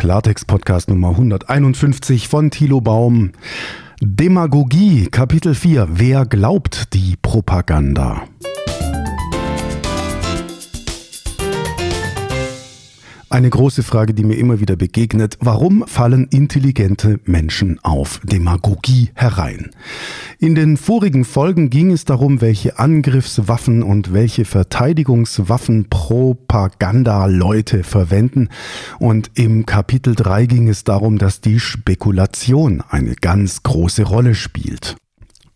Klartext-Podcast Nummer 151 von Thilo Baum. Demagogie, Kapitel 4. Wer glaubt die Propaganda? Eine große Frage, die mir immer wieder begegnet. Warum fallen intelligente Menschen auf Demagogie herein? In den vorigen Folgen ging es darum, welche Angriffswaffen und welche Verteidigungswaffen Propaganda-Leute verwenden. Und im Kapitel 3 ging es darum, dass die Spekulation eine ganz große Rolle spielt.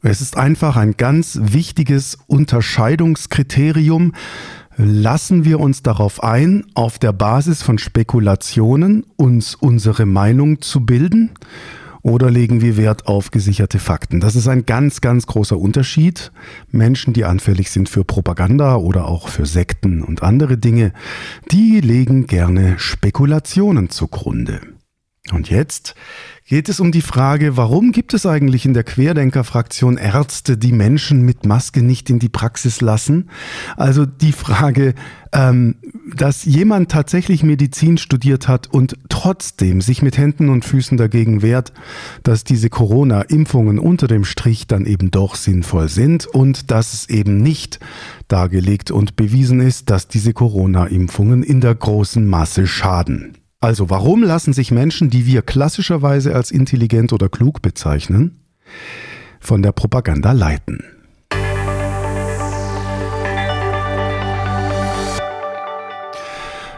Es ist einfach ein ganz wichtiges Unterscheidungskriterium, Lassen wir uns darauf ein, auf der Basis von Spekulationen uns unsere Meinung zu bilden? Oder legen wir Wert auf gesicherte Fakten? Das ist ein ganz, ganz großer Unterschied. Menschen, die anfällig sind für Propaganda oder auch für Sekten und andere Dinge, die legen gerne Spekulationen zugrunde. Und jetzt geht es um die Frage, warum gibt es eigentlich in der Querdenker-Fraktion Ärzte, die Menschen mit Maske nicht in die Praxis lassen? Also die Frage, ähm, dass jemand tatsächlich Medizin studiert hat und trotzdem sich mit Händen und Füßen dagegen wehrt, dass diese Corona-Impfungen unter dem Strich dann eben doch sinnvoll sind und dass es eben nicht dargelegt und bewiesen ist, dass diese Corona-Impfungen in der großen Masse schaden. Also warum lassen sich Menschen, die wir klassischerweise als intelligent oder klug bezeichnen, von der Propaganda leiten?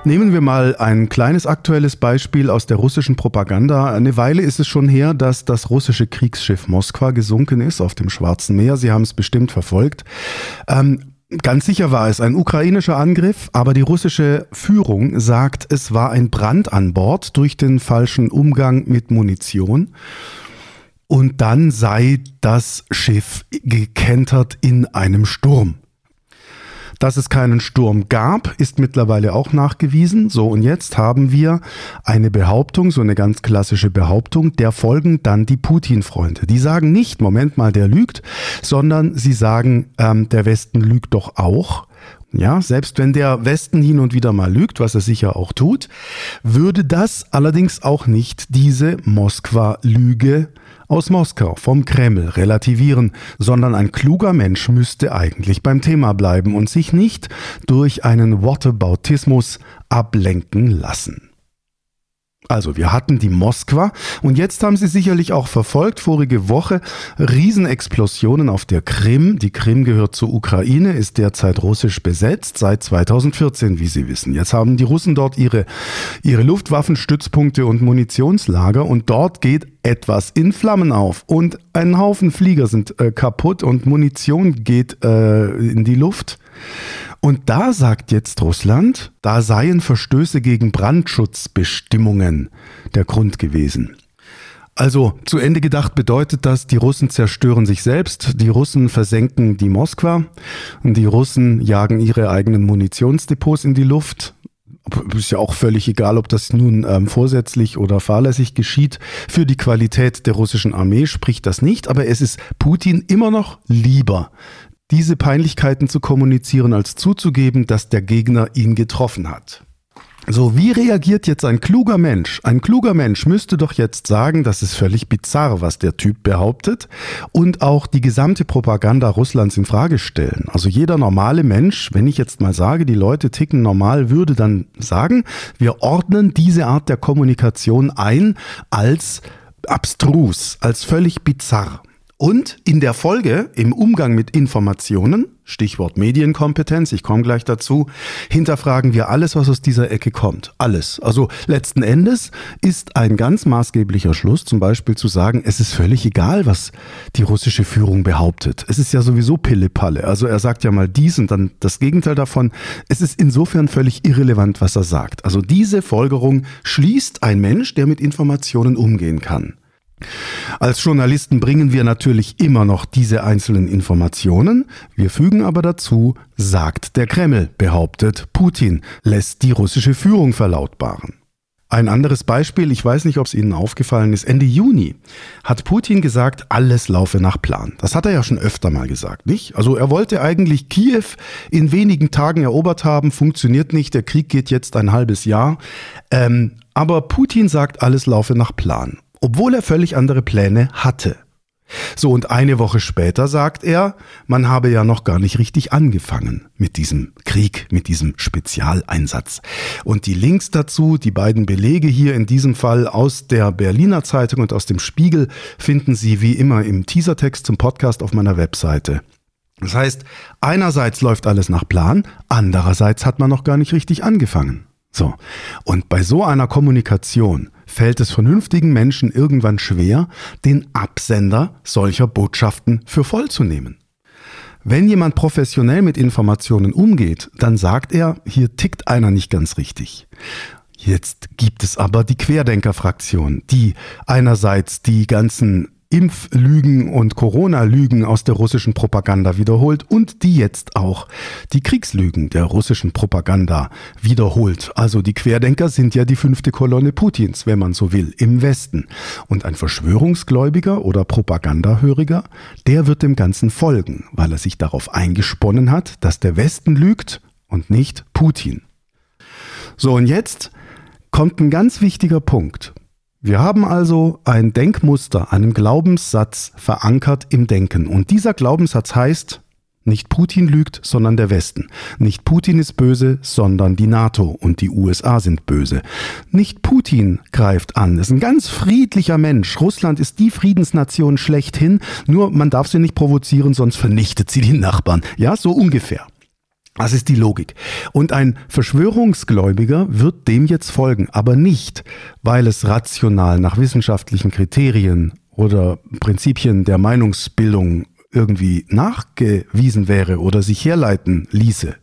Nehmen wir mal ein kleines aktuelles Beispiel aus der russischen Propaganda. Eine Weile ist es schon her, dass das russische Kriegsschiff Moskwa gesunken ist auf dem Schwarzen Meer. Sie haben es bestimmt verfolgt. Ähm, Ganz sicher war es ein ukrainischer Angriff, aber die russische Führung sagt, es war ein Brand an Bord durch den falschen Umgang mit Munition. Und dann sei das Schiff gekentert in einem Sturm. Dass es keinen Sturm gab, ist mittlerweile auch nachgewiesen. So, und jetzt haben wir eine Behauptung, so eine ganz klassische Behauptung, der folgen dann die Putin-Freunde. Die sagen nicht, Moment mal, der lügt, sondern sie sagen, ähm, der Westen lügt doch auch. Ja, selbst wenn der Westen hin und wieder mal lügt, was er sicher auch tut, würde das allerdings auch nicht diese Moskwa-Lüge aus Moskau vom Kreml relativieren, sondern ein kluger Mensch müsste eigentlich beim Thema bleiben und sich nicht durch einen Wortebautismus ablenken lassen. Also wir hatten die Moskwa und jetzt haben Sie sicherlich auch verfolgt, vorige Woche Riesenexplosionen auf der Krim. Die Krim gehört zur Ukraine, ist derzeit russisch besetzt, seit 2014, wie Sie wissen. Jetzt haben die Russen dort ihre, ihre Luftwaffenstützpunkte und Munitionslager und dort geht etwas in Flammen auf und ein Haufen Flieger sind äh, kaputt und Munition geht äh, in die Luft. Und da sagt jetzt Russland, da seien Verstöße gegen Brandschutzbestimmungen der Grund gewesen. Also zu Ende gedacht bedeutet das, die Russen zerstören sich selbst, die Russen versenken die Moskwa und die Russen jagen ihre eigenen Munitionsdepots in die Luft. Ist ja auch völlig egal, ob das nun ähm, vorsätzlich oder fahrlässig geschieht. Für die Qualität der russischen Armee spricht das nicht, aber es ist Putin immer noch lieber, diese Peinlichkeiten zu kommunizieren, als zuzugeben, dass der Gegner ihn getroffen hat. So, wie reagiert jetzt ein kluger Mensch? Ein kluger Mensch müsste doch jetzt sagen, das ist völlig bizarr, was der Typ behauptet und auch die gesamte Propaganda Russlands in Frage stellen. Also jeder normale Mensch, wenn ich jetzt mal sage, die Leute ticken normal, würde dann sagen, wir ordnen diese Art der Kommunikation ein als abstrus, als völlig bizarr. Und in der Folge, im Umgang mit Informationen, Stichwort Medienkompetenz, ich komme gleich dazu, hinterfragen wir alles, was aus dieser Ecke kommt. Alles. Also letzten Endes ist ein ganz maßgeblicher Schluss zum Beispiel zu sagen, es ist völlig egal, was die russische Führung behauptet. Es ist ja sowieso Pille-Palle. Also er sagt ja mal dies und dann das Gegenteil davon. Es ist insofern völlig irrelevant, was er sagt. Also diese Folgerung schließt ein Mensch, der mit Informationen umgehen kann. Als Journalisten bringen wir natürlich immer noch diese einzelnen Informationen. Wir fügen aber dazu, sagt der Kreml, behauptet Putin, lässt die russische Führung verlautbaren. Ein anderes Beispiel, ich weiß nicht, ob es Ihnen aufgefallen ist, Ende Juni hat Putin gesagt, alles laufe nach Plan. Das hat er ja schon öfter mal gesagt, nicht? Also er wollte eigentlich Kiew in wenigen Tagen erobert haben, funktioniert nicht, der Krieg geht jetzt ein halbes Jahr. Ähm, Aber Putin sagt, alles laufe nach Plan, obwohl er völlig andere Pläne hatte. So, und eine Woche später sagt er, man habe ja noch gar nicht richtig angefangen mit diesem Krieg, mit diesem Spezialeinsatz. Und die Links dazu, die beiden Belege hier in diesem Fall aus der Berliner Zeitung und aus dem Spiegel, finden Sie wie immer im Teasertext zum Podcast auf meiner Webseite. Das heißt, einerseits läuft alles nach Plan, andererseits hat man noch gar nicht richtig angefangen. So. Und bei so einer Kommunikation fällt es vernünftigen Menschen irgendwann schwer, den Absender solcher Botschaften für voll zu nehmen. Wenn jemand professionell mit Informationen umgeht, dann sagt er, hier tickt einer nicht ganz richtig. Jetzt gibt es aber die Querdenker-Fraktion, die einerseits die ganzen Impflügen und Corona-Lügen aus der russischen Propaganda wiederholt und die jetzt auch die Kriegslügen der russischen Propaganda wiederholt. Also die Querdenker sind ja die fünfte Kolonne Putins, wenn man so will, im Westen. Und ein Verschwörungsgläubiger oder Propagandahöriger, der wird dem Ganzen folgen, weil er sich darauf eingesponnen hat, dass der Westen lügt und nicht Putin. So, und jetzt kommt ein ganz wichtiger Punkt. Wir haben also ein Denkmuster, einen Glaubenssatz verankert im Denken. Und dieser Glaubenssatz heißt, nicht Putin lügt, sondern der Westen. Nicht Putin ist böse, sondern die NATO und die USA sind böse. Nicht Putin greift an. Ist ein ganz friedlicher Mensch. Russland ist die Friedensnation schlechthin. Nur man darf sie nicht provozieren, sonst vernichtet sie die Nachbarn. Ja, so ungefähr. Das ist die Logik. Und ein Verschwörungsgläubiger wird dem jetzt folgen, aber nicht, weil es rational nach wissenschaftlichen Kriterien oder Prinzipien der Meinungsbildung irgendwie nachgewiesen wäre oder sich herleiten ließe,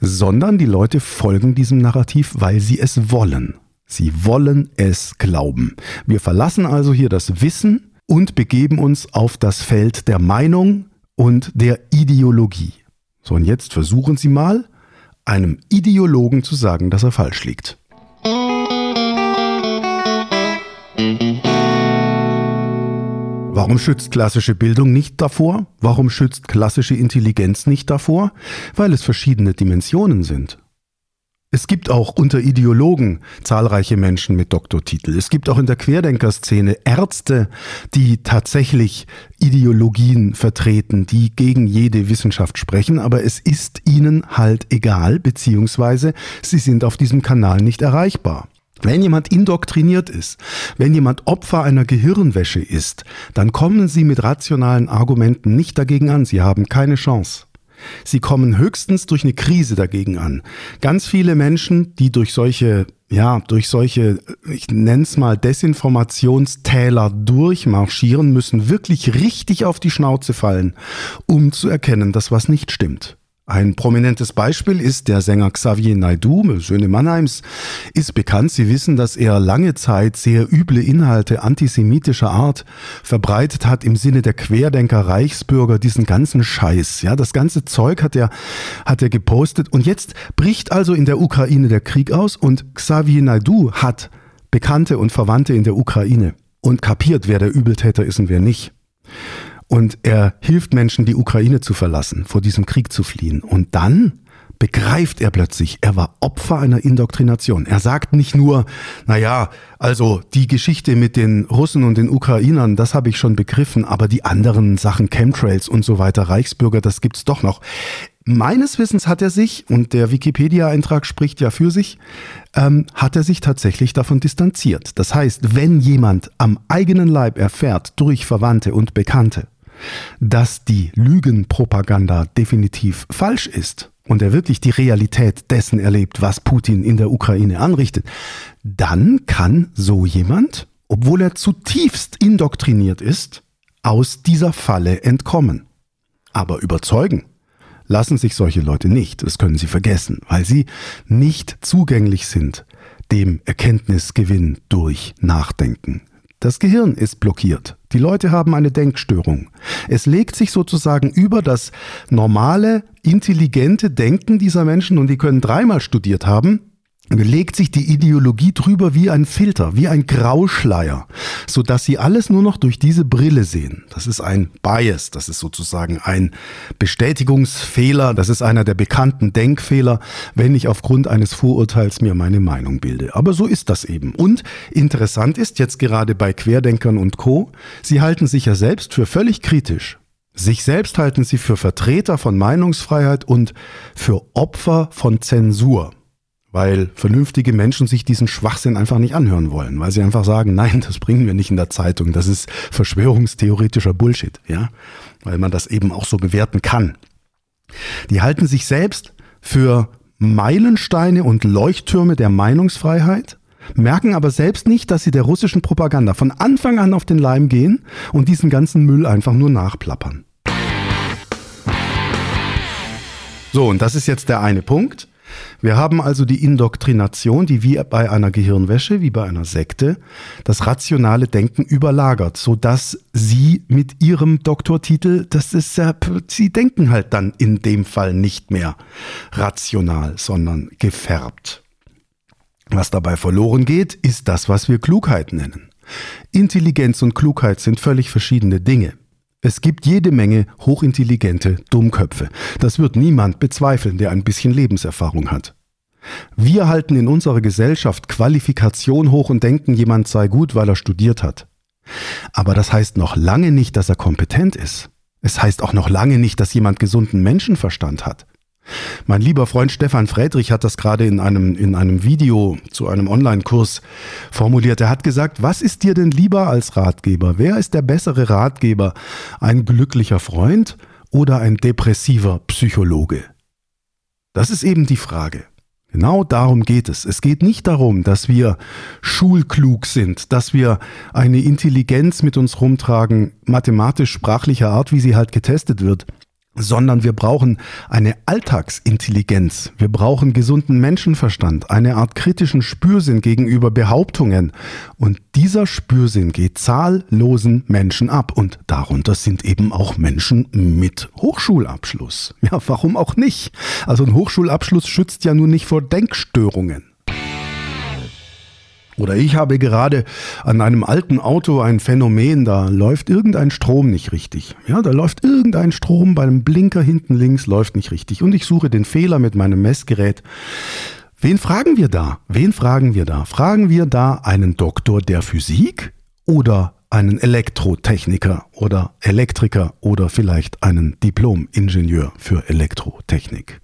sondern die Leute folgen diesem Narrativ, weil sie es wollen. Sie wollen es glauben. Wir verlassen also hier das Wissen und begeben uns auf das Feld der Meinung und der Ideologie. So, und jetzt versuchen Sie mal, einem Ideologen zu sagen, dass er falsch liegt. Warum schützt klassische Bildung nicht davor? Warum schützt klassische Intelligenz nicht davor? Weil es verschiedene Dimensionen sind. Es gibt auch unter Ideologen zahlreiche Menschen mit Doktortitel. Es gibt auch in der Querdenkerszene Ärzte, die tatsächlich Ideologien vertreten, die gegen jede Wissenschaft sprechen, aber es ist ihnen halt egal, beziehungsweise sie sind auf diesem Kanal nicht erreichbar. Wenn jemand indoktriniert ist, wenn jemand Opfer einer Gehirnwäsche ist, dann kommen Sie mit rationalen Argumenten nicht dagegen an. Sie haben keine Chance. Sie kommen höchstens durch eine Krise dagegen an. Ganz viele Menschen, die durch solche, ja, durch solche, ich nenne es mal Desinformationstäler durchmarschieren, müssen wirklich richtig auf die Schnauze fallen, um zu erkennen, dass was nicht stimmt. Ein prominentes Beispiel ist der Sänger Xavier Naidoo, Söhne Mannheims, ist bekannt. Sie wissen, dass er lange Zeit sehr üble Inhalte antisemitischer Art verbreitet hat im Sinne der Querdenker, Reichsbürger, diesen ganzen Scheiß. Ja, das ganze Zeug hat er, hat er gepostet. Und jetzt bricht also in der Ukraine der Krieg aus und Xavier Naidoo hat Bekannte und Verwandte in der Ukraine und kapiert, wer der Übeltäter ist und wer nicht. Und er hilft Menschen, die Ukraine zu verlassen, vor diesem Krieg zu fliehen. Und dann begreift er plötzlich, er war Opfer einer Indoktrination. Er sagt nicht nur, naja, also die Geschichte mit den Russen und den Ukrainern, das habe ich schon begriffen, aber die anderen Sachen, Chemtrails und so weiter, Reichsbürger, das gibt's doch noch. Meines Wissens hat er sich, und der Wikipedia-Eintrag spricht ja für sich, ähm, hat er sich tatsächlich davon distanziert. Das heißt, wenn jemand am eigenen Leib erfährt, durch Verwandte und Bekannte, dass die Lügenpropaganda definitiv falsch ist und er wirklich die Realität dessen erlebt, was Putin in der Ukraine anrichtet, dann kann so jemand, obwohl er zutiefst indoktriniert ist, aus dieser Falle entkommen. Aber überzeugen lassen sich solche Leute nicht, das können Sie vergessen, weil sie nicht zugänglich sind dem Erkenntnisgewinn durch Nachdenken. Das Gehirn ist blockiert. Die Leute haben eine Denkstörung. Es legt sich sozusagen über das normale, intelligente Denken dieser Menschen und die können dreimal studiert haben. Legt sich die Ideologie drüber wie ein Filter, wie ein Grauschleier, so dass sie alles nur noch durch diese Brille sehen. Das ist ein Bias, das ist sozusagen ein Bestätigungsfehler, das ist einer der bekannten Denkfehler, wenn ich aufgrund eines Vorurteils mir meine Meinung bilde. Aber so ist das eben. Und interessant ist jetzt gerade bei Querdenkern und Co, sie halten sich ja selbst für völlig kritisch. Sich selbst halten sie für Vertreter von Meinungsfreiheit und für Opfer von Zensur weil vernünftige Menschen sich diesen Schwachsinn einfach nicht anhören wollen, weil sie einfach sagen, nein, das bringen wir nicht in der Zeitung, das ist verschwörungstheoretischer Bullshit, ja, weil man das eben auch so bewerten kann. Die halten sich selbst für Meilensteine und Leuchttürme der Meinungsfreiheit, merken aber selbst nicht, dass sie der russischen Propaganda von Anfang an auf den Leim gehen und diesen ganzen Müll einfach nur nachplappern. So, und das ist jetzt der eine Punkt. Wir haben also die Indoktrination, die wie bei einer Gehirnwäsche, wie bei einer Sekte, das rationale Denken überlagert, sodass sie mit ihrem Doktortitel, das ist ja, sie denken halt dann in dem Fall nicht mehr rational, sondern gefärbt. Was dabei verloren geht, ist das, was wir Klugheit nennen. Intelligenz und Klugheit sind völlig verschiedene Dinge. Es gibt jede Menge hochintelligente Dummköpfe. Das wird niemand bezweifeln, der ein bisschen Lebenserfahrung hat. Wir halten in unserer Gesellschaft Qualifikation hoch und denken, jemand sei gut, weil er studiert hat. Aber das heißt noch lange nicht, dass er kompetent ist. Es heißt auch noch lange nicht, dass jemand gesunden Menschenverstand hat. Mein lieber Freund Stefan Friedrich hat das gerade in einem, in einem Video zu einem Online-Kurs formuliert. Er hat gesagt, was ist dir denn lieber als Ratgeber? Wer ist der bessere Ratgeber? Ein glücklicher Freund oder ein depressiver Psychologe? Das ist eben die Frage. Genau darum geht es. Es geht nicht darum, dass wir schulklug sind, dass wir eine Intelligenz mit uns rumtragen, mathematisch-sprachlicher Art, wie sie halt getestet wird, sondern wir brauchen eine Alltagsintelligenz. Wir brauchen gesunden Menschenverstand, eine Art kritischen Spürsinn gegenüber Behauptungen. Und dieser Spürsinn geht zahllosen Menschen ab. Und darunter sind eben auch Menschen mit Hochschulabschluss. Ja, warum auch nicht? Also ein Hochschulabschluss schützt ja nun nicht vor Denkstörungen. Oder ich habe gerade an einem alten Auto ein Phänomen, da läuft irgendein Strom nicht richtig. Ja, da läuft irgendein Strom bei einem Blinker hinten links läuft nicht richtig. Und ich suche den Fehler mit meinem Messgerät. Wen fragen wir da? Wen fragen wir da? Fragen wir da einen Doktor der Physik oder einen Elektrotechniker oder Elektriker oder vielleicht einen Diplom-Ingenieur für Elektrotechnik?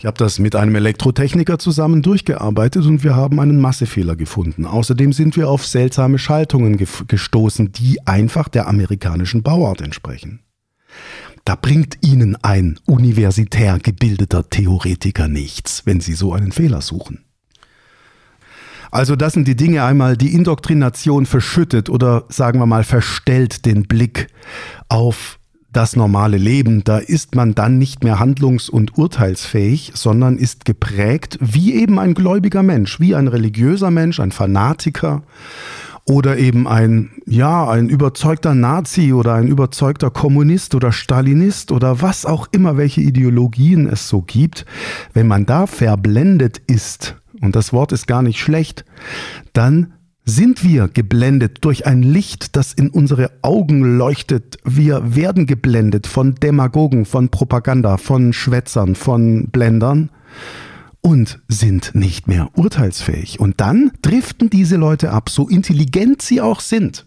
Ich habe das mit einem Elektrotechniker zusammen durchgearbeitet und wir haben einen Massefehler gefunden. Außerdem sind wir auf seltsame Schaltungen ge gestoßen, die einfach der amerikanischen Bauart entsprechen. Da bringt Ihnen ein universitär gebildeter Theoretiker nichts, wenn Sie so einen Fehler suchen. Also das sind die Dinge einmal, die Indoktrination verschüttet oder sagen wir mal verstellt den Blick auf das normale Leben, da ist man dann nicht mehr handlungs- und urteilsfähig, sondern ist geprägt wie eben ein gläubiger Mensch, wie ein religiöser Mensch, ein Fanatiker oder eben ein, ja, ein überzeugter Nazi oder ein überzeugter Kommunist oder Stalinist oder was auch immer, welche Ideologien es so gibt. Wenn man da verblendet ist, und das Wort ist gar nicht schlecht, dann sind wir geblendet durch ein Licht, das in unsere Augen leuchtet? Wir werden geblendet von Demagogen, von Propaganda, von Schwätzern, von Blendern und sind nicht mehr urteilsfähig. Und dann driften diese Leute ab, so intelligent sie auch sind.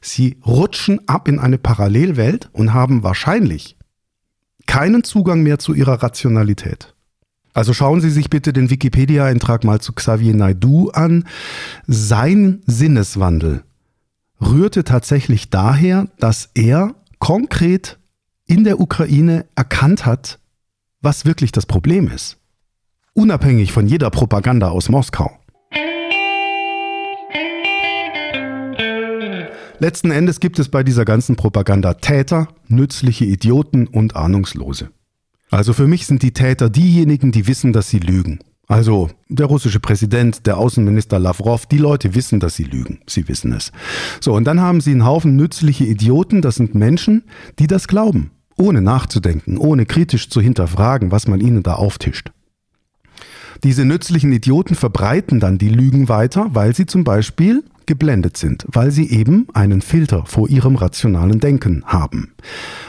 Sie rutschen ab in eine Parallelwelt und haben wahrscheinlich keinen Zugang mehr zu ihrer Rationalität. Also schauen Sie sich bitte den Wikipedia-Eintrag mal zu Xavier Naidu an. Sein Sinneswandel rührte tatsächlich daher, dass er konkret in der Ukraine erkannt hat, was wirklich das Problem ist. Unabhängig von jeder Propaganda aus Moskau. Letzten Endes gibt es bei dieser ganzen Propaganda Täter, nützliche Idioten und Ahnungslose. Also für mich sind die Täter diejenigen, die wissen, dass sie lügen. Also der russische Präsident, der Außenminister Lavrov, die Leute wissen, dass sie lügen. Sie wissen es. So, und dann haben sie einen Haufen nützliche Idioten, das sind Menschen, die das glauben, ohne nachzudenken, ohne kritisch zu hinterfragen, was man ihnen da auftischt. Diese nützlichen Idioten verbreiten dann die Lügen weiter, weil sie zum Beispiel geblendet sind, weil sie eben einen Filter vor ihrem rationalen Denken haben.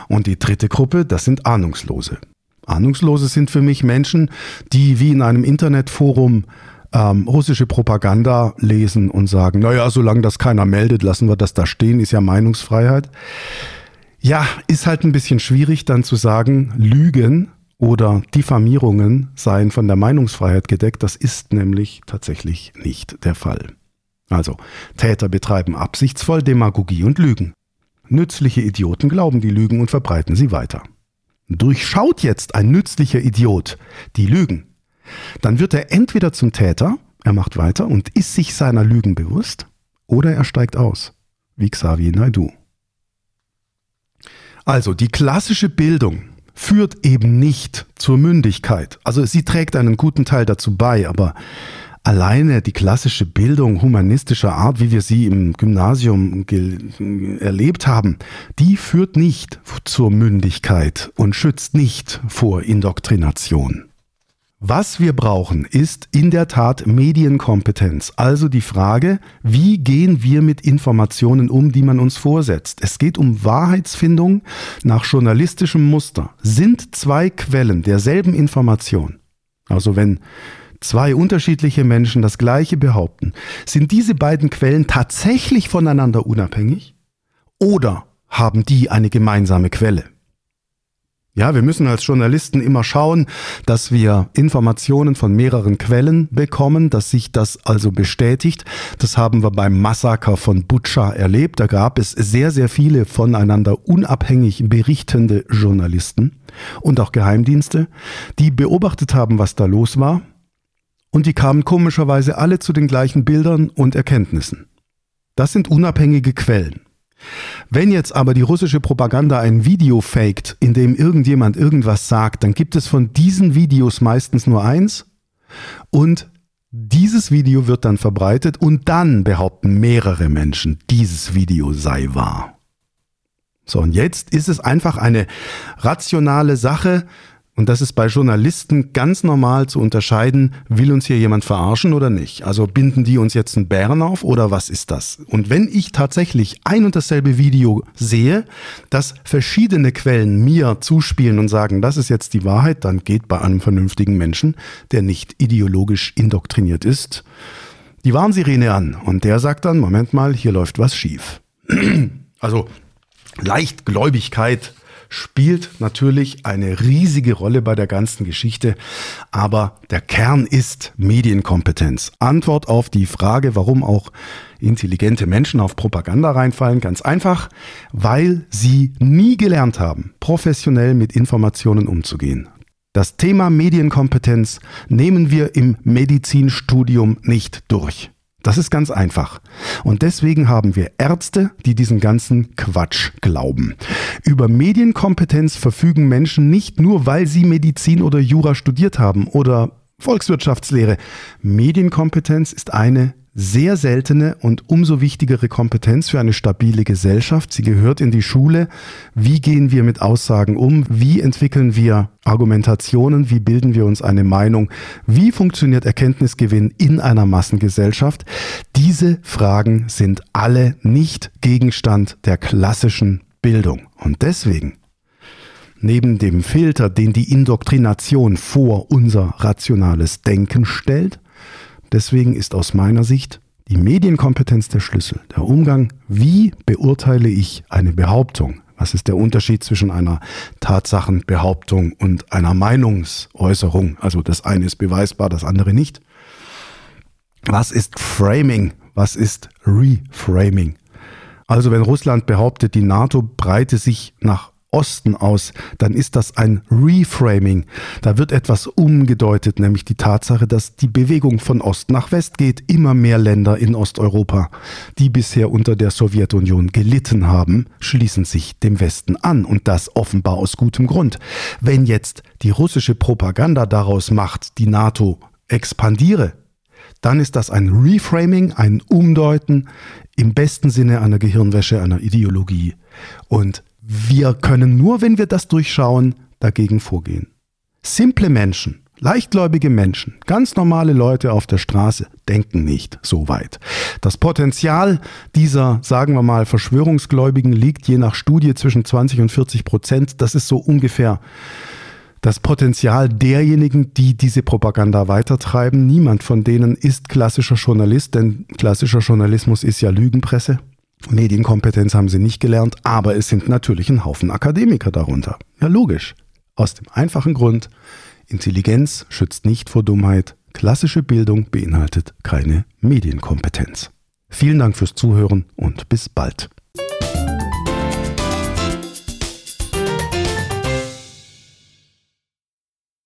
Und die dritte Gruppe, das sind Ahnungslose. Ahnungslose sind für mich Menschen, die wie in einem Internetforum ähm, russische Propaganda lesen und sagen, naja, solange das keiner meldet, lassen wir das da stehen, ist ja Meinungsfreiheit. Ja, ist halt ein bisschen schwierig dann zu sagen, Lügen oder Diffamierungen seien von der Meinungsfreiheit gedeckt. Das ist nämlich tatsächlich nicht der Fall. Also, Täter betreiben absichtsvoll Demagogie und Lügen. Nützliche Idioten glauben die Lügen und verbreiten sie weiter. Durchschaut jetzt ein nützlicher Idiot die Lügen, dann wird er entweder zum Täter, er macht weiter und ist sich seiner Lügen bewusst, oder er steigt aus, wie Xavier Naidu. Also die klassische Bildung führt eben nicht zur Mündigkeit. Also sie trägt einen guten Teil dazu bei, aber alleine die klassische Bildung humanistischer Art, wie wir sie im Gymnasium erlebt haben, die führt nicht zur Mündigkeit und schützt nicht vor Indoktrination. Was wir brauchen, ist in der Tat Medienkompetenz. Also die Frage, wie gehen wir mit Informationen um, die man uns vorsetzt? Es geht um Wahrheitsfindung nach journalistischem Muster. Sind zwei Quellen derselben Information, also wenn zwei unterschiedliche Menschen das Gleiche behaupten, sind diese beiden Quellen tatsächlich voneinander unabhängig? Oder haben die eine gemeinsame Quelle? Ja, wir müssen als Journalisten immer schauen, dass wir Informationen von mehreren Quellen bekommen, dass sich das also bestätigt. Das haben wir beim Massaker von Butscha erlebt. Da gab es sehr, sehr viele voneinander unabhängig berichtende Journalisten und auch Geheimdienste, die beobachtet haben, was da los war. Und die kamen komischerweise alle zu den gleichen Bildern und Erkenntnissen. Das sind unabhängige Quellen. Wenn jetzt aber die russische Propaganda ein Video faked, in dem irgendjemand irgendwas sagt, dann gibt es von diesen Videos meistens nur eins und dieses Video wird dann verbreitet und dann behaupten mehrere Menschen, dieses Video sei wahr. So, und jetzt ist es einfach eine rationale Sache, und das ist bei Journalisten ganz normal zu unterscheiden, will uns hier jemand verarschen oder nicht. Also binden die uns jetzt einen Bären auf oder was ist das? Und wenn ich tatsächlich ein und dasselbe Video sehe, dass verschiedene Quellen mir zuspielen und sagen, das ist jetzt die Wahrheit, dann geht bei einem vernünftigen Menschen, der nicht ideologisch indoktriniert ist, die Warnsirene an. Und der sagt dann, Moment mal, hier läuft was schief. Also Leichtgläubigkeit spielt natürlich eine riesige Rolle bei der ganzen Geschichte, aber der Kern ist Medienkompetenz. Antwort auf die Frage, warum auch intelligente Menschen auf Propaganda reinfallen, ganz einfach, weil sie nie gelernt haben, professionell mit Informationen umzugehen. Das Thema Medienkompetenz nehmen wir im Medizinstudium nicht durch. Das ist ganz einfach. Und deswegen haben wir Ärzte, die diesen ganzen Quatsch glauben. Über Medienkompetenz verfügen Menschen nicht nur, weil sie Medizin oder Jura studiert haben oder Volkswirtschaftslehre. Medienkompetenz ist eine sehr seltene und umso wichtigere Kompetenz für eine stabile Gesellschaft. Sie gehört in die Schule. Wie gehen wir mit Aussagen um? Wie entwickeln wir Argumentationen? Wie bilden wir uns eine Meinung? Wie funktioniert Erkenntnisgewinn in einer Massengesellschaft? Diese Fragen sind alle nicht Gegenstand der klassischen Bildung. Und deswegen Neben dem Filter, den die Indoktrination vor unser rationales Denken stellt, Deswegen ist aus meiner Sicht die Medienkompetenz der Schlüssel. Der Umgang, wie beurteile ich eine Behauptung? Was ist der Unterschied zwischen einer Tatsachenbehauptung und einer Meinungsäußerung? Also das eine ist beweisbar, das andere nicht. Was ist Framing? Was ist Reframing? Also wenn Russland behauptet, die NATO breite sich nach Osten aus, dann ist das ein Reframing. Da wird etwas umgedeutet, nämlich die Tatsache, dass die Bewegung von Ost nach West geht. Immer mehr Länder in Osteuropa, die bisher unter der Sowjetunion gelitten haben, schließen sich dem Westen an und das offenbar aus gutem Grund. Wenn jetzt die russische Propaganda daraus macht, die NATO expandiere, dann ist das ein Reframing, ein Umdeuten im besten Sinne einer Gehirnwäsche, einer Ideologie. Und wir können nur, wenn wir das durchschauen, dagegen vorgehen. Simple Menschen, Leichtgläubige Menschen, ganz normale Leute auf der Straße, denken nicht so weit. Das Potenzial dieser, sagen wir mal, Verschwörungsgläubigen liegt je nach Studie zwischen 20 und 40 Prozent. Das ist so ungefähr das Potenzial derjenigen, die diese Propaganda weitertreiben. Niemand von denen ist klassischer Journalist, denn klassischer Journalismus ist ja Lügenpresse. Medienkompetenz haben sie nicht gelernt, aber es sind natürlich ein Haufen Akademiker darunter. Ja, logisch. Aus dem einfachen Grund, Intelligenz schützt nicht vor Dummheit, klassische Bildung beinhaltet keine Medienkompetenz. Vielen Dank fürs Zuhören und bis bald.